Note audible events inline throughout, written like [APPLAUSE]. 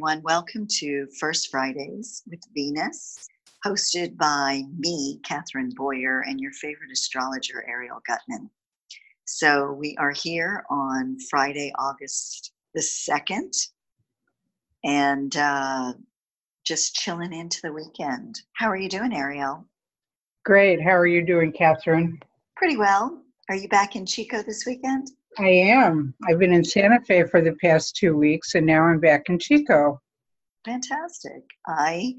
Everyone. Welcome to First Fridays with Venus, hosted by me, Catherine Boyer, and your favorite astrologer, Ariel Guttman. So, we are here on Friday, August the 2nd, and uh, just chilling into the weekend. How are you doing, Ariel? Great. How are you doing, Catherine? Pretty well. Are you back in Chico this weekend? I am. I've been in Santa Fe for the past two weeks, and now I'm back in Chico. Fantastic. I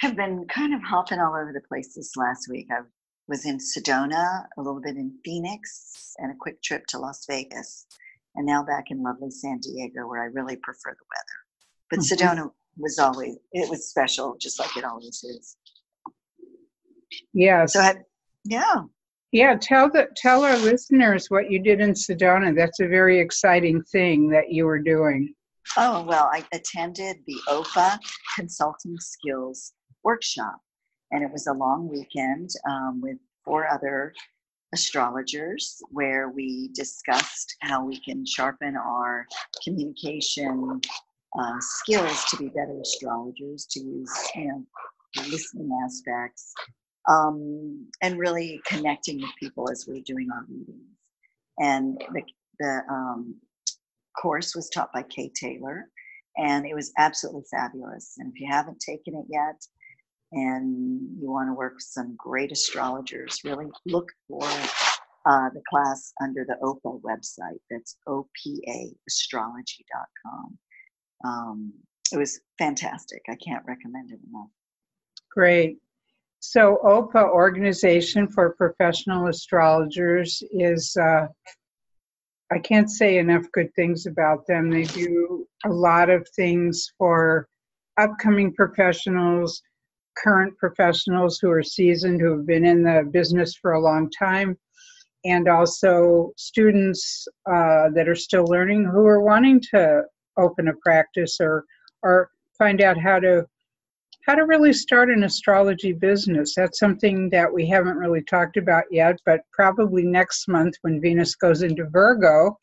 have been kind of hopping all over the place this last week. I was in Sedona, a little bit in Phoenix, and a quick trip to Las Vegas, and now back in lovely San Diego, where I really prefer the weather. But mm-hmm. Sedona was always it was special, just like it always is. Yeah. So I, yeah. Yeah, tell the tell our listeners what you did in Sedona. That's a very exciting thing that you were doing. Oh well, I attended the OPA Consulting Skills Workshop, and it was a long weekend um, with four other astrologers where we discussed how we can sharpen our communication uh, skills to be better astrologers, to use you know listening aspects, um, and really connecting with people as we're doing our readings. And the, the um, course was taught by Kay Taylor, and it was absolutely fabulous. And if you haven't taken it yet, and you want to work with some great astrologers, really look for uh, the class under the OPA website. That's opaastrology.com. Um, it was fantastic. I can't recommend it enough. Great. So, OPA, Organization for Professional Astrologers, is, uh, I can't say enough good things about them. They do a lot of things for upcoming professionals, current professionals who are seasoned, who have been in the business for a long time, and also students uh, that are still learning who are wanting to open a practice or, or find out how to how to really start an astrology business. That's something that we haven't really talked about yet, but probably next month when Venus goes into Virgo,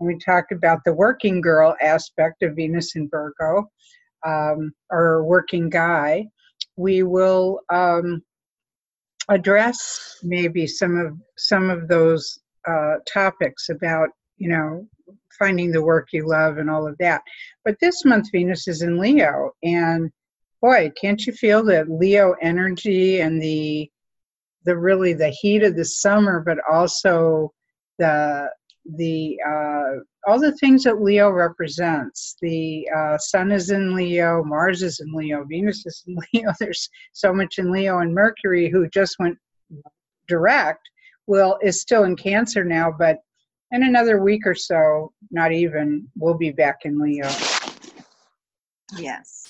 and we talk about the working girl aspect of Venus in Virgo, um, or working guy, we will um, address maybe some of some of those uh, topics about you know finding the work you love and all of that. But this month Venus is in Leo, and boy, can't you feel the Leo energy and the the really the heat of the summer, but also the the uh, all the things that Leo represents. The uh, Sun is in Leo, Mars is in Leo, Venus is in [LAUGHS] Leo. There's so much in Leo, and Mercury, who just went direct, will is still in Cancer now, but in another week or so, not even, we'll be back in Leo. Yes.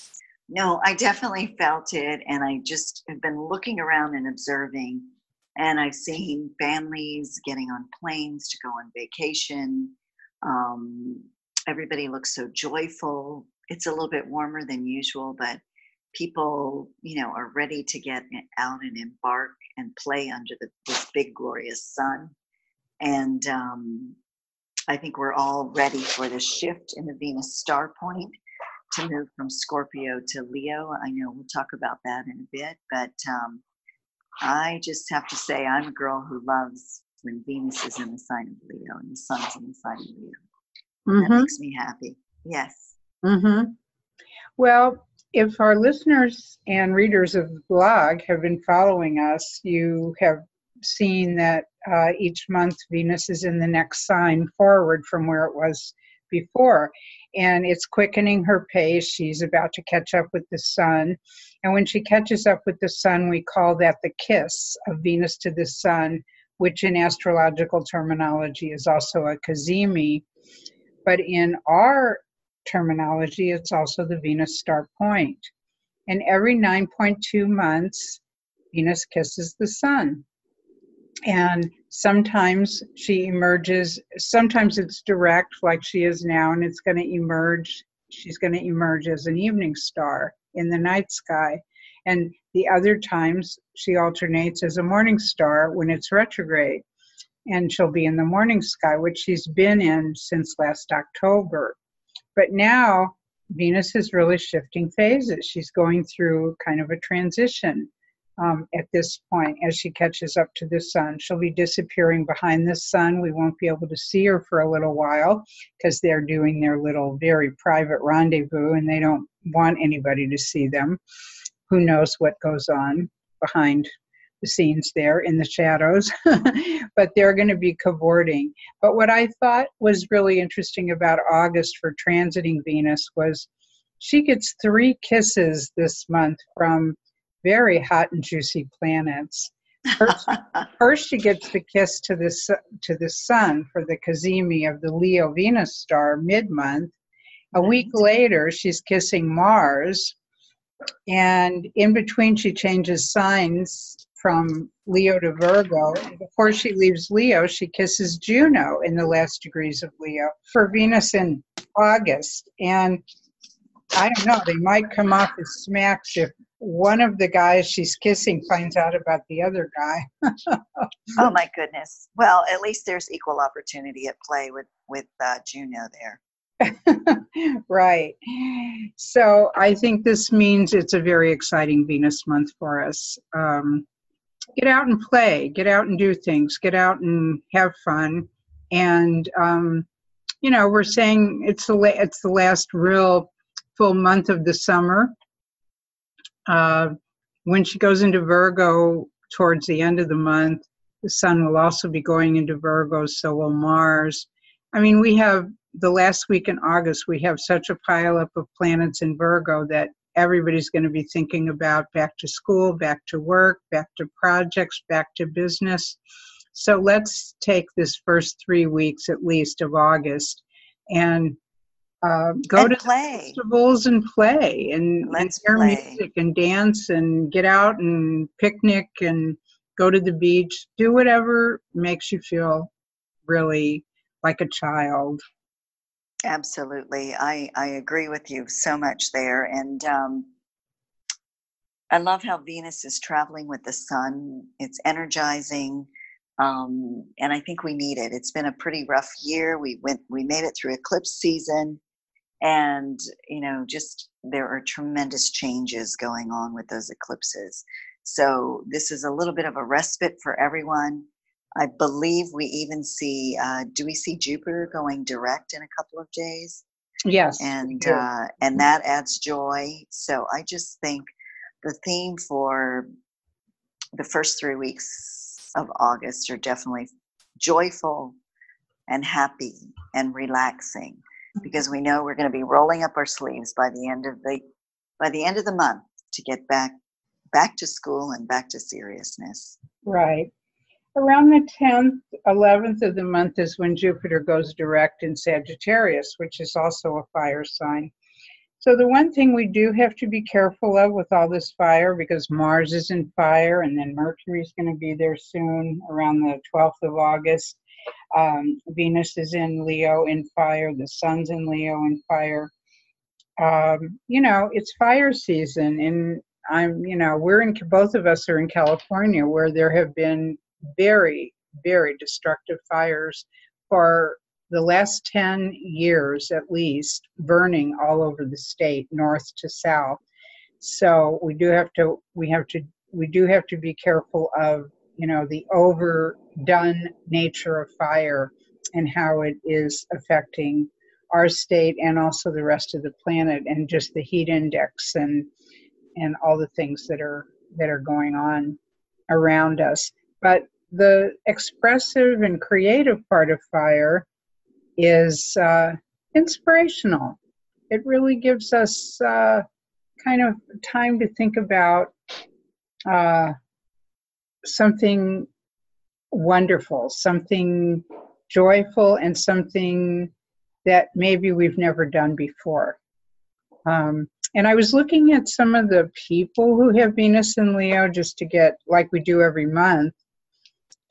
No, I definitely felt it, and I just have been looking around and observing, and I've seen families getting on planes to go on vacation. Um, everybody looks so joyful. It's a little bit warmer than usual, but people, you know, are ready to get out and embark and play under the, this big glorious sun. And um, I think we're all ready for the shift in the Venus star point to move from Scorpio to Leo. I know we'll talk about that in a bit, but um, I just have to say I'm a girl who loves when Venus is in the sign of Leo and the sun's in the sign of Leo. Mm-hmm. That makes me happy. Yes. Mm-hmm. Well, if our listeners and readers of the blog have been following us, you have seen that uh, each month Venus is in the next sign forward from where it was before and it's quickening her pace. She's about to catch up with the sun. And when she catches up with the sun, we call that the kiss of Venus to the sun, which in astrological terminology is also a cazimi. But in our terminology, it's also the Venus star point. And every 9.2 months, Venus kisses the sun. And sometimes she emerges sometimes it's direct like she is now and it's going to emerge she's going to emerge as an evening star in the night sky. And the other times she alternates as a morning star when it's retrograde. And she'll be in the morning sky which she's been in since last october. But now Venus is really shifting phases. She's going through kind of a transition um, at this point as she catches up to the sun. She'll be disappearing behind the sun. We won't be able to see her for a little while because they're doing their little very private rendezvous and they don't want anybody to see them. Who knows what goes on behind the scenes there in the shadows, [LAUGHS] but they're going to be cavorting. But what I thought was really interesting about August for transiting Venus was she gets three kisses this month from very hot and juicy planets. First, [LAUGHS] first she gets the kiss to the to the sun for the cazimi of the Leo Venus star mid month. A week later, she's kissing Mars, and in between, she changes signs from Leo to Virgo. Before she leaves Leo, she kisses Juno in the last degrees of Leo for Venus in August. And I don't know, they might come off as smacks if one of the guys she's kissing finds out about the other guy. [LAUGHS] oh my goodness. Well, at least there's equal opportunity at play with with uh, Juno there. [LAUGHS] right. So I think this means it's a very exciting Venus month for us. Um, get out and play, get out and do things, get out and have fun. And, um, you know, we're saying it's the, la- it's the last real full month of the summer. Uh, when she goes into Virgo towards the end of the month, the sun will also be going into Virgo, so will Mars. I mean, we have the last week in August, we have such a pileup of planets in Virgo that everybody's going to be thinking about back to school, back to work, back to projects, back to business. So let's take this first three weeks at least of August and uh, go and to play. festivals and play and, Let's and hear play. music and dance and get out and picnic and go to the beach. Do whatever makes you feel really like a child. Absolutely. I, I agree with you so much there. And um, I love how Venus is traveling with the sun. It's energizing. Um, and I think we need it. It's been a pretty rough year. We went, we made it through eclipse season, and you know, just there are tremendous changes going on with those eclipses. So this is a little bit of a respite for everyone. I believe we even see, uh, do we see Jupiter going direct in a couple of days? Yes. And, uh, and that adds joy. So I just think the theme for the first three weeks of August are definitely joyful and happy and relaxing because we know we're going to be rolling up our sleeves by the end of the by the end of the month to get back back to school and back to seriousness. Right. Around the 10th, 11th of the month is when Jupiter goes direct in Sagittarius, which is also a fire sign. So, the one thing we do have to be careful of with all this fire, because Mars is in fire and then Mercury is going to be there soon around the 12th of August. Um, Venus is in Leo in fire, the Sun's in Leo in fire. Um, you know, it's fire season, and I'm, you know, we're in, both of us are in California where there have been very, very destructive fires for the last 10 years at least, burning all over the state, north to south. So we do have to, we have to, we do have to be careful of, you know, the overdone nature of fire and how it is affecting our state and also the rest of the planet and just the heat index and and all the things that are that are going on around us but the expressive and creative part of fire is uh, inspirational. It really gives us uh, kind of time to think about uh, something wonderful, something joyful, and something that maybe we've never done before. Um, and I was looking at some of the people who have Venus and Leo just to get, like we do every month,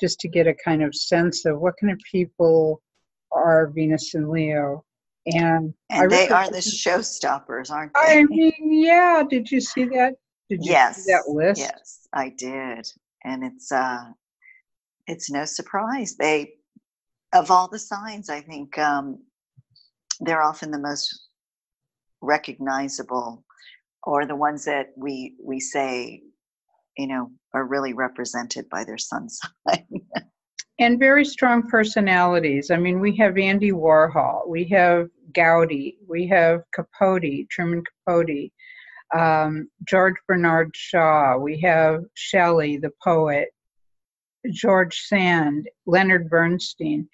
just to get a kind of sense of what kind of people are Venus and Leo. And, And they are the showstoppers, aren't they? I mean, yeah. Did you see that? Did you yes. see that list? Yes, I did. And it's uh it's no surprise. They of all the signs, I think um they're often the most recognizable or the ones that we we say you know are really represented by their sun [LAUGHS] sign and very strong personalities i mean we have andy warhol we have gaudi we have capote truman capote um, george bernard shaw we have shelley the poet george sand leonard bernstein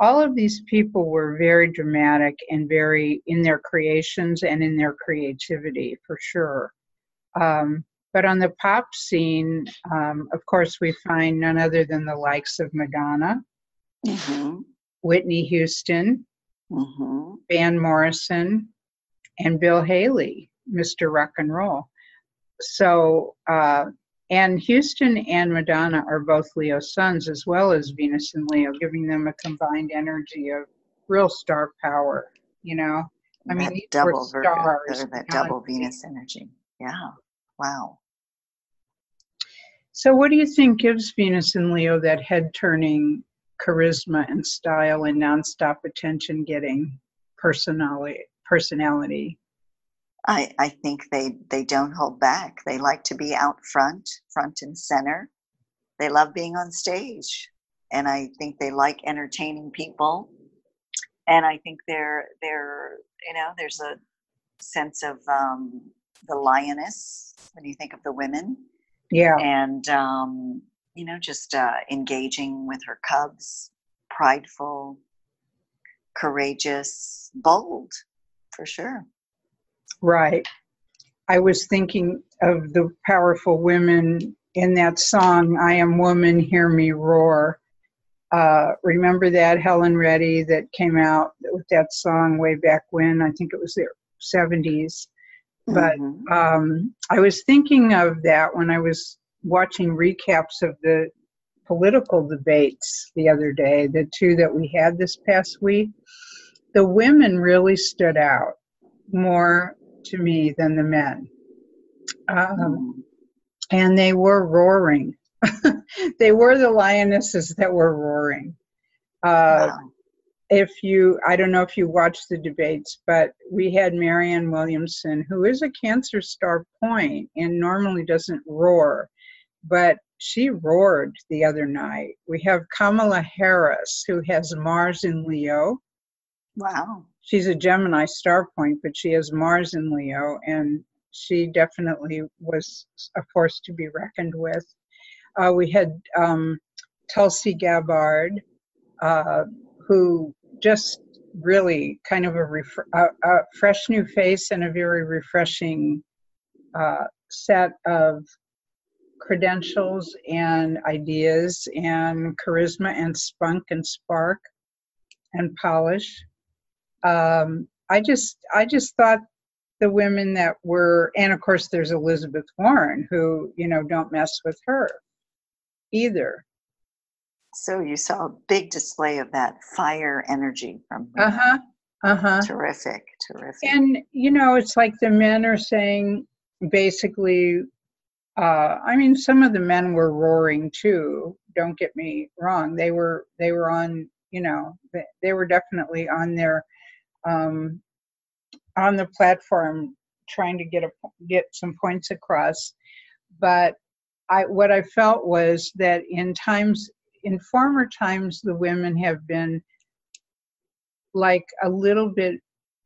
all of these people were very dramatic and very in their creations and in their creativity for sure. Um, but on the pop scene, um, of course, we find none other than the likes of Madonna, mm-hmm. Whitney Houston, mm-hmm. Van Morrison, and Bill Haley, Mr. Rock and Roll. So uh, and Houston and Madonna are both Leo suns as well as Venus and Leo, giving them a combined energy of real star power, you know? I that mean, double stars. that double Venus energy. Yeah. Wow. So, what do you think gives Venus and Leo that head turning charisma and style and nonstop attention getting personality? Personality. I, I think they, they don't hold back. They like to be out front, front and center. They love being on stage. And I think they like entertaining people. And I think they're, they're you know, there's a sense of um, the lioness when you think of the women. Yeah. And, um, you know, just uh, engaging with her cubs, prideful, courageous, bold, for sure. Right. I was thinking of the powerful women in that song, I Am Woman, Hear Me Roar. Uh, remember that Helen Reddy that came out with that song way back when? I think it was the 70s. But mm-hmm. um, I was thinking of that when I was watching recaps of the political debates the other day, the two that we had this past week. The women really stood out more to me than the men. Um, and they were roaring. [LAUGHS] they were the lionesses that were roaring. Uh, wow. If you, I don't know if you watched the debates, but we had Marianne Williamson, who is a Cancer star point and normally doesn't roar, but she roared the other night. We have Kamala Harris, who has Mars in Leo. Wow she's a Gemini star point, but she has Mars in Leo, and she definitely was a force to be reckoned with. Uh, we had um, Tulsi Gabbard, uh, who just really kind of a, ref- a, a, fresh new face and a very refreshing uh, set of credentials and ideas and charisma and spunk and spark and polish um, I just I just thought the women that were and of course there's Elizabeth Warren who you know don't mess with her either. So you saw a big display of that fire energy from Uh huh. Uh huh. Terrific, terrific. And you know, it's like the men are saying basically. Uh, I mean, some of the men were roaring too. Don't get me wrong; they were they were on. You know, they, they were definitely on their um, on the platform trying to get a get some points across. But i what i felt was that in times in former times the women have been like a little bit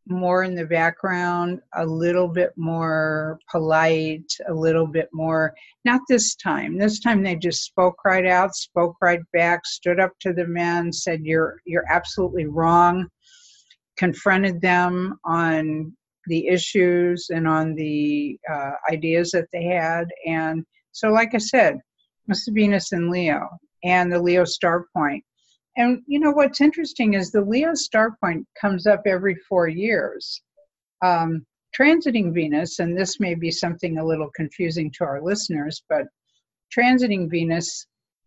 more in the background a little bit more polite a little bit more not this time. This time they just spoke right out spoke right back stood up to the men said you're you're absolutely wrong confronted them on the issues and on the uh, ideas that they had. And so, like I said, Mr. Venus and Leo and the Leo star point. And you know what's interesting is the Leo star point comes up every four years. Um, transiting Venus, and this may be something a little confusing to our listeners, but transiting Venus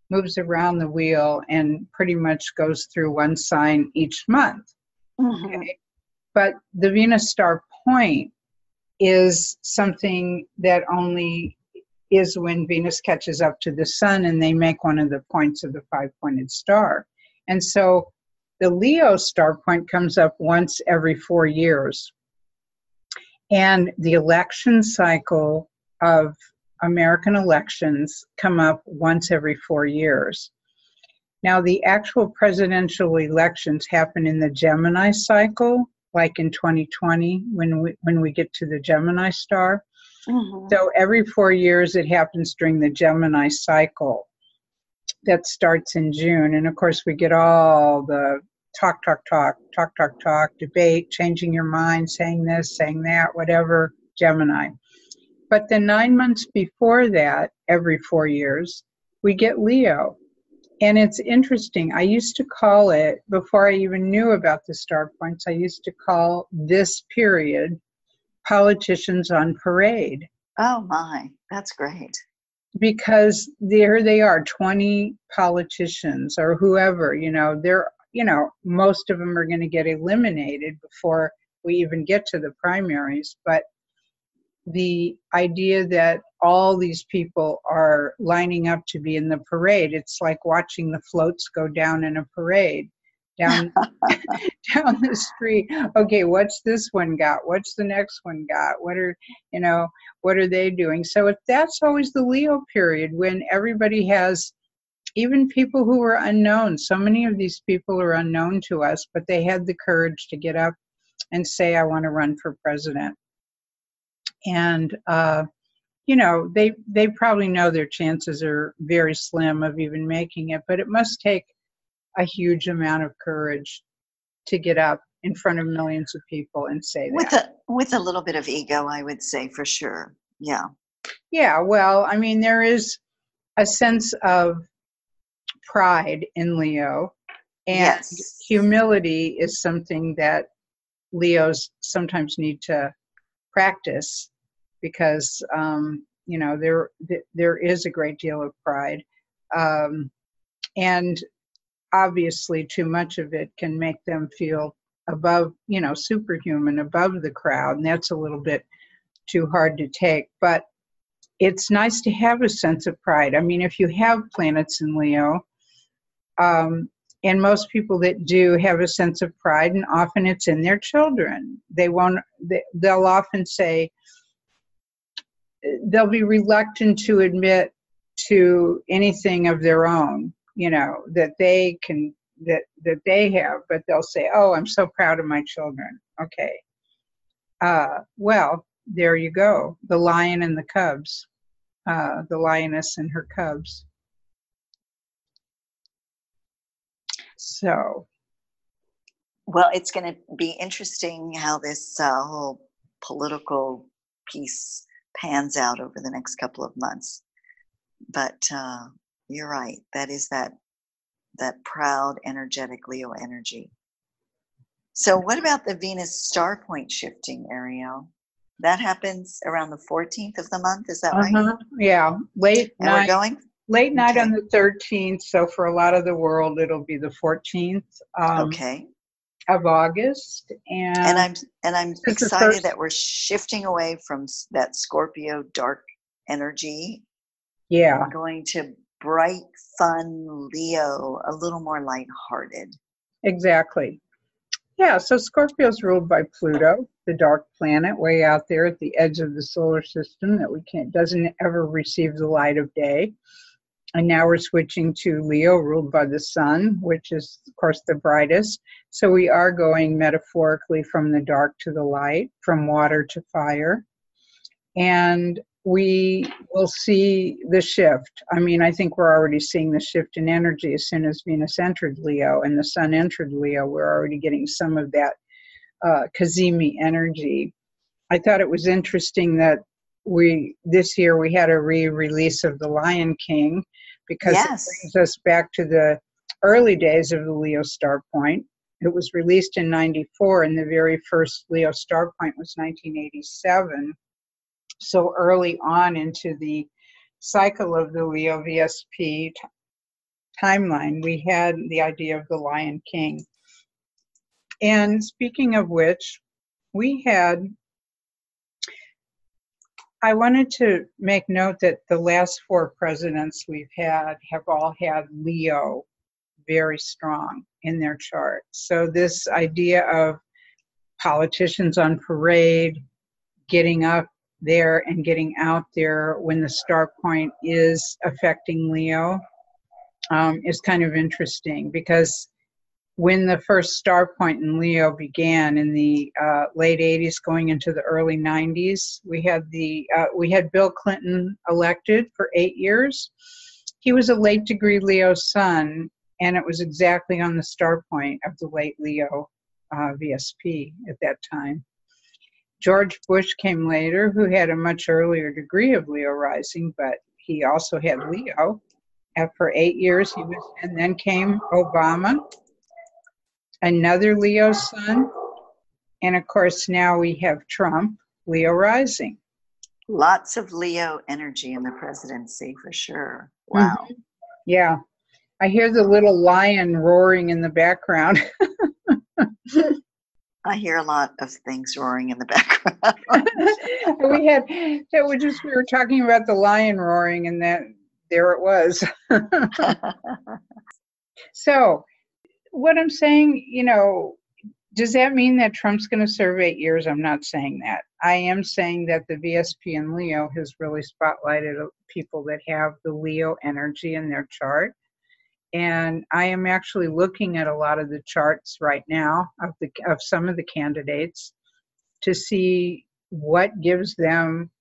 moves around the wheel and pretty much goes through one sign each month. Mm-hmm. Okay? But the Venus star point is something that only is when Venus catches up to the sun and they make one of the points of the five pointed star. And so the Leo star point comes up once every four years. And the election cycle of American elections come up once every four years. Now, the actual presidential elections happen in the Gemini cycle, like in 2020 when we when we get to the Gemini star. Mm-hmm. So every four years, it happens during the Gemini cycle that starts in June, and of course, we get all the talk, talk, talk, talk, talk, talk, debate, changing your mind, saying this, saying that, whatever. Gemini. But the nine months before that, every four years, we get Leo. And it's interesting. I used to call it, before I even knew about the star points, I used to call this period politicians on parade. Oh my, that's great. Because there they are, 20 politicians or whoever, you know, they're, you know, most of them are going to get eliminated before we even get to the primaries. But the idea that all these people are lining up to be in the parade. It's like watching the floats go down in a parade down [LAUGHS] [LAUGHS] down the street. Okay, what's this one got? What's the next one got? What are you know? What are they doing? So if that's always the Leo period when everybody has even people who were unknown. So many of these people are unknown to us, but they had the courage to get up and say, "I want to run for president." and uh, you know they they probably know their chances are very slim of even making it but it must take a huge amount of courage to get up in front of millions of people and say that. with a with a little bit of ego i would say for sure. Yeah. Yeah well i mean there is a sense of pride in leo and yes. humility is something that leos sometimes need to practice because um, you know there there is a great deal of pride, um, and obviously too much of it can make them feel above you know superhuman above the crowd, and that's a little bit too hard to take. But it's nice to have a sense of pride. I mean, if you have planets in Leo. Um, and most people that do have a sense of pride and often it's in their children they won't they, they'll often say they'll be reluctant to admit to anything of their own you know that they can that that they have but they'll say oh i'm so proud of my children. Okay. Uh, well there you go. The lion and the cubs. Uh, the lioness and her cubs. So. Well it's going to be interesting how this uh, whole political piece pans out over the next couple of months. But uh, you're right. That is that that proud, energetic Leo energy. So, what about the Venus star point shifting, Ariel? That happens around the 14th of the month. Is that uh-huh. right? Yeah, late and night. We're going late night okay. on the 13th. So for a lot of the world, it'll be the 14th. Um, okay of August, and and I'm and I'm excited that we're shifting away from that Scorpio dark energy. Yeah, we're going to bright, fun Leo, a little more lighthearted. Exactly. Yeah, so Scorpio's ruled by Pluto, the dark planet way out there at the edge of the solar system that we can't doesn't ever receive the light of day. And now we're switching to Leo, ruled by the sun, which is, of course, the brightest. So we are going metaphorically from the dark to the light, from water to fire. And we will see the shift. I mean, I think we're already seeing the shift in energy as soon as Venus entered Leo and the sun entered Leo. We're already getting some of that uh, Cazimi energy. I thought it was interesting that we this year we had a re-release of The Lion King, because yes. it brings us back to the early days of the Leo Star Point. It was released in 94, and the very first Leo Star Point was 1987. So early on into the cycle of the Leo VSP t- timeline, we had the idea of the Lion King. And speaking of which, we had I wanted to make note that the last four presidents we've had have all had Leo very strong in their chart. So, this idea of politicians on parade, getting up there and getting out there when the star point is affecting Leo um, is kind of interesting because when the first star point in Leo began in the uh, late 80s, going into the early 90s, we had the uh, we had Bill Clinton elected for eight years. He was a late degree Leo sun, and it was exactly on the star point of the late Leo uh, VSP at that time. George Bush came later, who had a much earlier degree of Leo rising, but he also had Leo. And for eight years, he was, and then came Obama, another Leo sun, and of course now we have Trump, Leo rising. Lots of Leo energy in the presidency for sure. Wow. Mm-hmm. Yeah. I hear the little lion roaring in the background. [LAUGHS] I hear a lot of things roaring in the [LAUGHS] background. [LAUGHS] we had so we just we were talking about the lion roaring and that there it was. so what I'm saying, you know, does that mean that Trump's going to serve eight years? I'm not saying that. I am saying that the VSP and Leo has really spotlighted people that have the Leo energy in their chart. And I am actually looking at a lot of the charts right now of the of some of the candidates to see what gives them,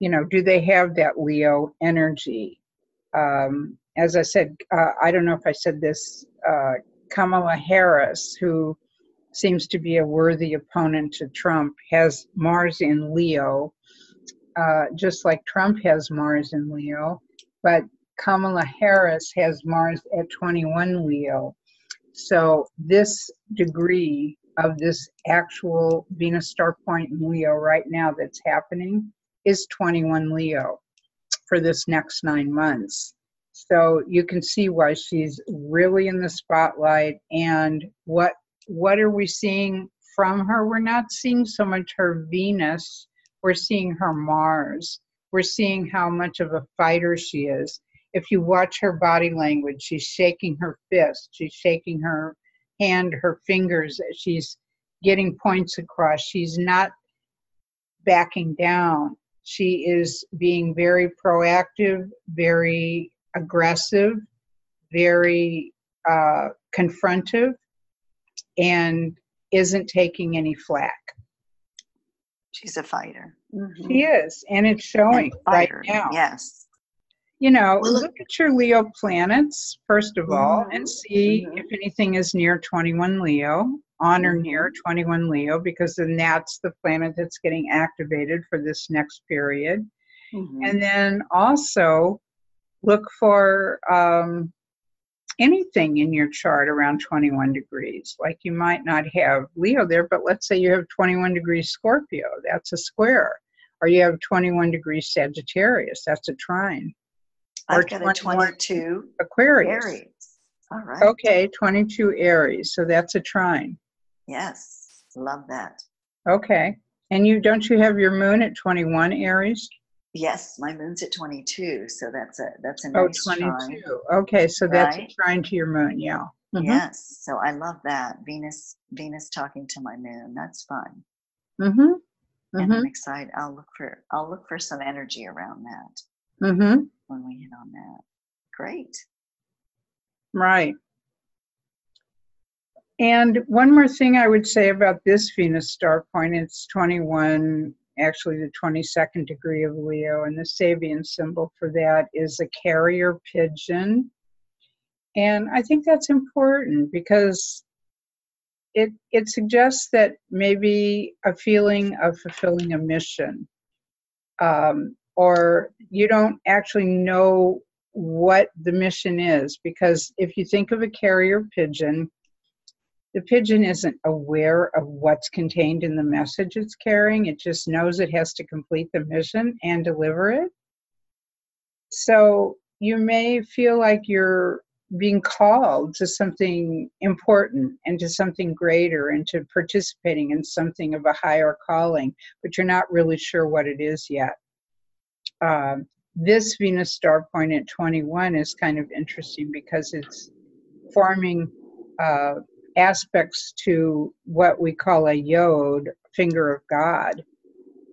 you know, do they have that Leo energy? Um, as I said, uh, I don't know if I said this. Uh, Kamala Harris, who seems to be a worthy opponent to Trump, has Mars in Leo, uh, just like Trump has Mars in Leo. But Kamala Harris has Mars at 21 Leo. So this degree of this actual Venus star point in Leo right now that's happening is 21 Leo for this next nine months. So you can see why she's really in the spotlight and what what are we seeing from her? We're not seeing so much her Venus, we're seeing her Mars. We're seeing how much of a fighter she is if you watch her body language, she's shaking her fist, she's shaking her hand, her fingers, she's getting points across. She's not backing down. She is being very proactive, very aggressive, very uh, confrontive, and isn't taking any flack. She's a fighter. Mm-hmm. She is, and it's showing and right now. Yes you know, well, look at your Leo planets, first of all, and see mm-hmm. if anything is near 21 Leo, on or near mm-hmm. 21 Leo, because then that's the planet that's getting activated for this next period. Mm-hmm. And then also look for um, anything in your chart around 21 degrees. Like you might not have Leo there, but let's say you have 21 degrees Scorpio, that's a square. Or you have 21 degrees Sagittarius, that's a trine. I've got a 22 Aquarius. Aries. All right. Okay, 22 Aries. So that's a trine. Yes, love that. Okay. And you don't you have your moon at 21 Aries? Yes, my moon's at 22, so that's a that's a oh, nice oh, 22. Trine. Okay, so right? that's a trine to your moon, yeah. Mm-hmm. Yes, so I love that Venus Venus talking to my moon. That's fun. Mhm. And I'm mm-hmm. excited. I'll look for I'll look for some energy around that. Mhm when we hit on that. Great. Right. And one more thing I would say about this Venus star point, it's 21, actually the 22nd degree of Leo, and the Sabian symbol for that is a carrier pigeon. And I think that's important because it it suggests that maybe a feeling of fulfilling a mission um, or you don't actually know what the mission is because if you think of a carrier pigeon the pigeon isn't aware of what's contained in the message it's carrying. It just knows it has to complete the mission and deliver it. So you may feel like you're being called to something important and to something greater and to participating in something of a higher calling but you're not really sure what it is yet. Uh, this Venus star point at 21 is kind of interesting because it's forming uh, aspects to what we call a yod, finger of God.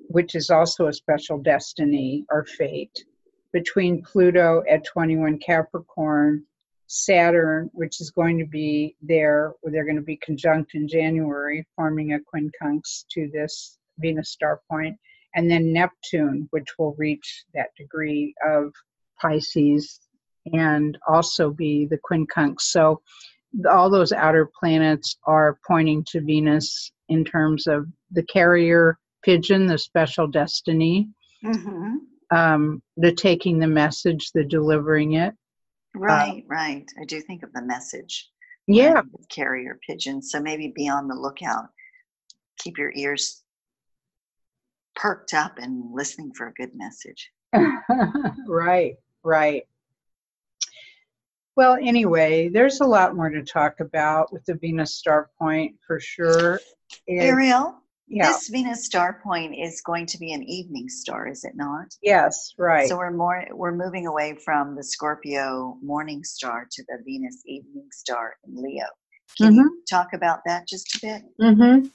which is also a special destiny or fate, between Pluto at 21 Capricorn, Saturn, which is going to be there, where they're going to be conjunct in January, forming a quincunx to this Venus star point, and then Neptune, which will reach that degree of Pisces and also be the quincunx. So all those outer planets are pointing to Venus in terms of the carrier pigeon, the special destiny, Mm-hmm. um, the taking the message, the delivering it. Right, right. I do think of the message. Yeah, um, carrier pigeon. So maybe be on the lookout. Keep your ears perked up and listening for a good message. [LAUGHS] right, right. Well, anyway, there's a lot more to talk about with the Venus star point for sure. It- Ariel, yeah, this Venus star point is going to be an evening star, is it not? yes, right. So we're more we're moving away from the Scorpio morning star to the Venus evening star in Leo. Can Mm-hmm. you talk about that just a bit? hmm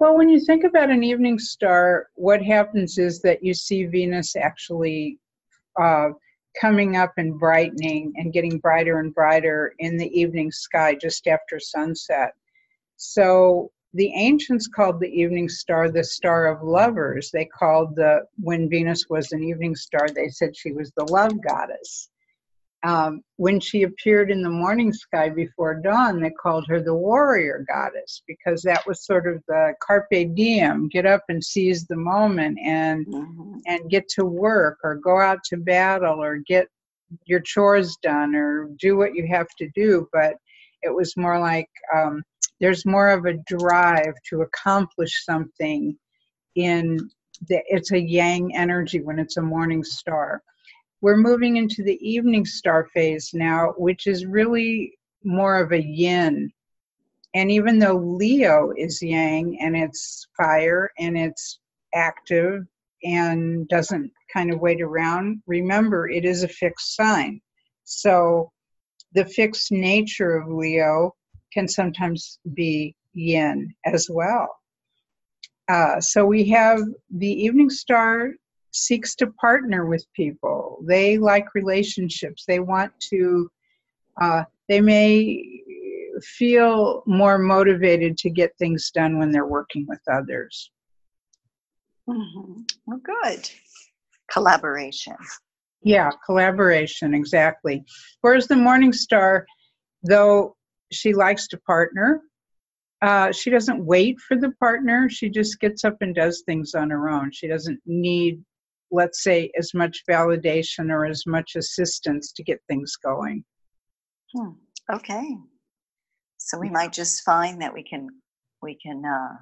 Well, when you think about an evening star, what happens is that you see Venus actually uh, coming up and brightening and getting brighter and brighter in the evening sky just after sunset. So the ancients called the evening star the star of lovers. They called the when Venus was an evening star, they said she was the love goddess. Um, when she appeared in the morning sky before dawn, they called her the warrior goddess because that was sort of the carpe diem, get up and seize the moment and Mhm. and get to work or go out to battle or get your chores done or do what you have to do. But it was more like um, there's more of a drive to accomplish something in the, it's a yang energy when it's a morning star. We're moving into the evening star phase now, which is really more of a yin. And even though Leo is yang and it's fire and it's active and doesn't kind of wait around, remember it is a fixed sign. So the fixed nature of Leo can sometimes be yin as well. Uh, so we have the evening star seeks to partner with people. They like relationships. They want to, uh, they may feel more motivated to get things done when they're working with others. Mhm. Well, good. Collaboration. Yeah, collaboration, exactly. Whereas the Morning Star, though she likes to partner, uh, she doesn't wait for the partner. She just gets up and does things on her own. She doesn't need, let's say, as much validation or as much assistance to get things going. Hmm. Okay. So we might just find that we can we can uh,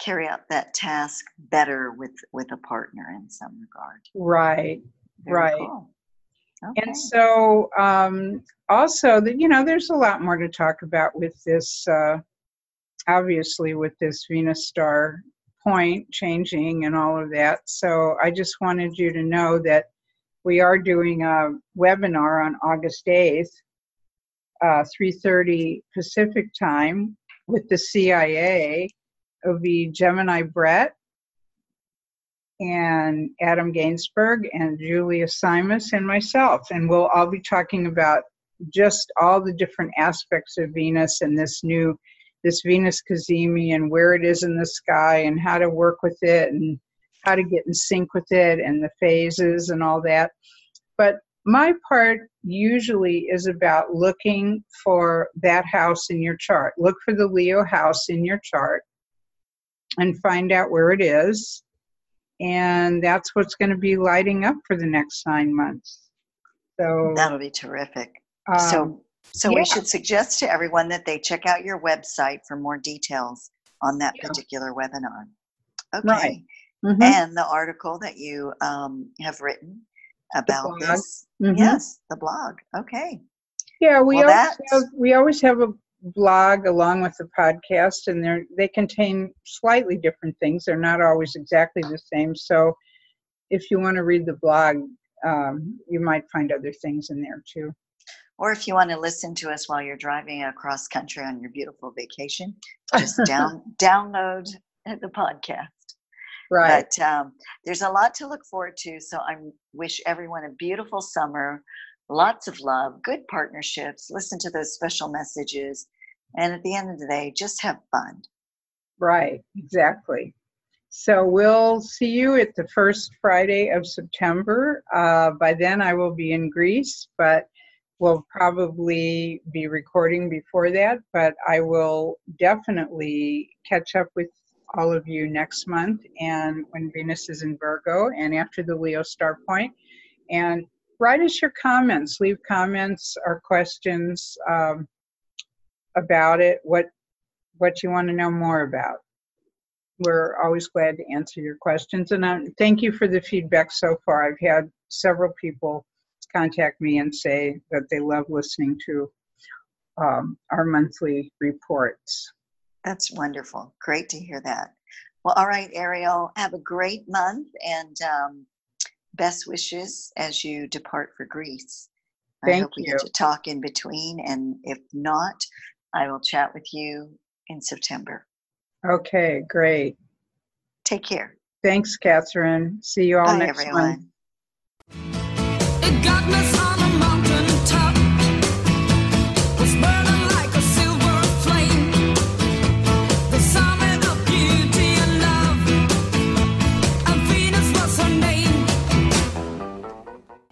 carry out that task better with with a partner in some regard. Right. Very Right. cool. Okay. And so, um, also, that you know, there's a lot more to talk about with this. Uh, obviously, with this Venus star point changing and all of that. So, I just wanted you to know that we are doing a webinar on August 8th, uh, 3:30 Pacific time, with the CIA. It'll be Gemini Brett and Adam Gainsburg and Julia Simas and myself. And we'll all be talking about just all the different aspects of Venus and this new, this Venus Cazimi and where it is in the sky and how to work with it and how to get in sync with it and the phases and all that. But my part usually is about looking for that house in your chart. Look for the Leo house in your chart and find out where it is and that's what's going to be lighting up for the next nine months. So, That'll be terrific. um, so so yeah. we should suggest to everyone that they check out your website for more details on that Yeah. particular webinar. Okay. Right. mhm, And the article that you um, have written about this. mhm. Yes, the blog. Okay. yeah, we Well, always have, we always have a blog along with the podcast, and they they contain slightly different things. They're not always exactly the same. So, if you want to read the blog, um, you might find other things in there too. Or if you want to listen to us while you're driving across country on your beautiful vacation, just [LAUGHS] down download the podcast. Right. But um, there's a lot to look forward to. So I wish everyone a beautiful summer, lots of love, good partnerships, listen to those special messages. And at the end of the day, just have fun. Right, exactly. So we'll see you at the first Friday of September. Uh, by then, I will be in Greece, but we'll probably be recording before that. But I will definitely catch up with all of you next month and when Venus is in Virgo and after the Leo star point. And write us your comments, leave comments or questions um, about it, what what you want to know more about. We're always glad to answer your questions. And um, thank you for the feedback so far. I've had several people contact me and say that they love listening to um, our monthly reports. That's wonderful. Great to hear that. Well, all right, Ariel, have a great month and um, best wishes as you depart for Greece. Thank I hope we you. get to talk in between, and if not, I will chat with you in September. Okay, great. Take care. Thanks, Catherine. See you all Bye, next everyone. month. Got me some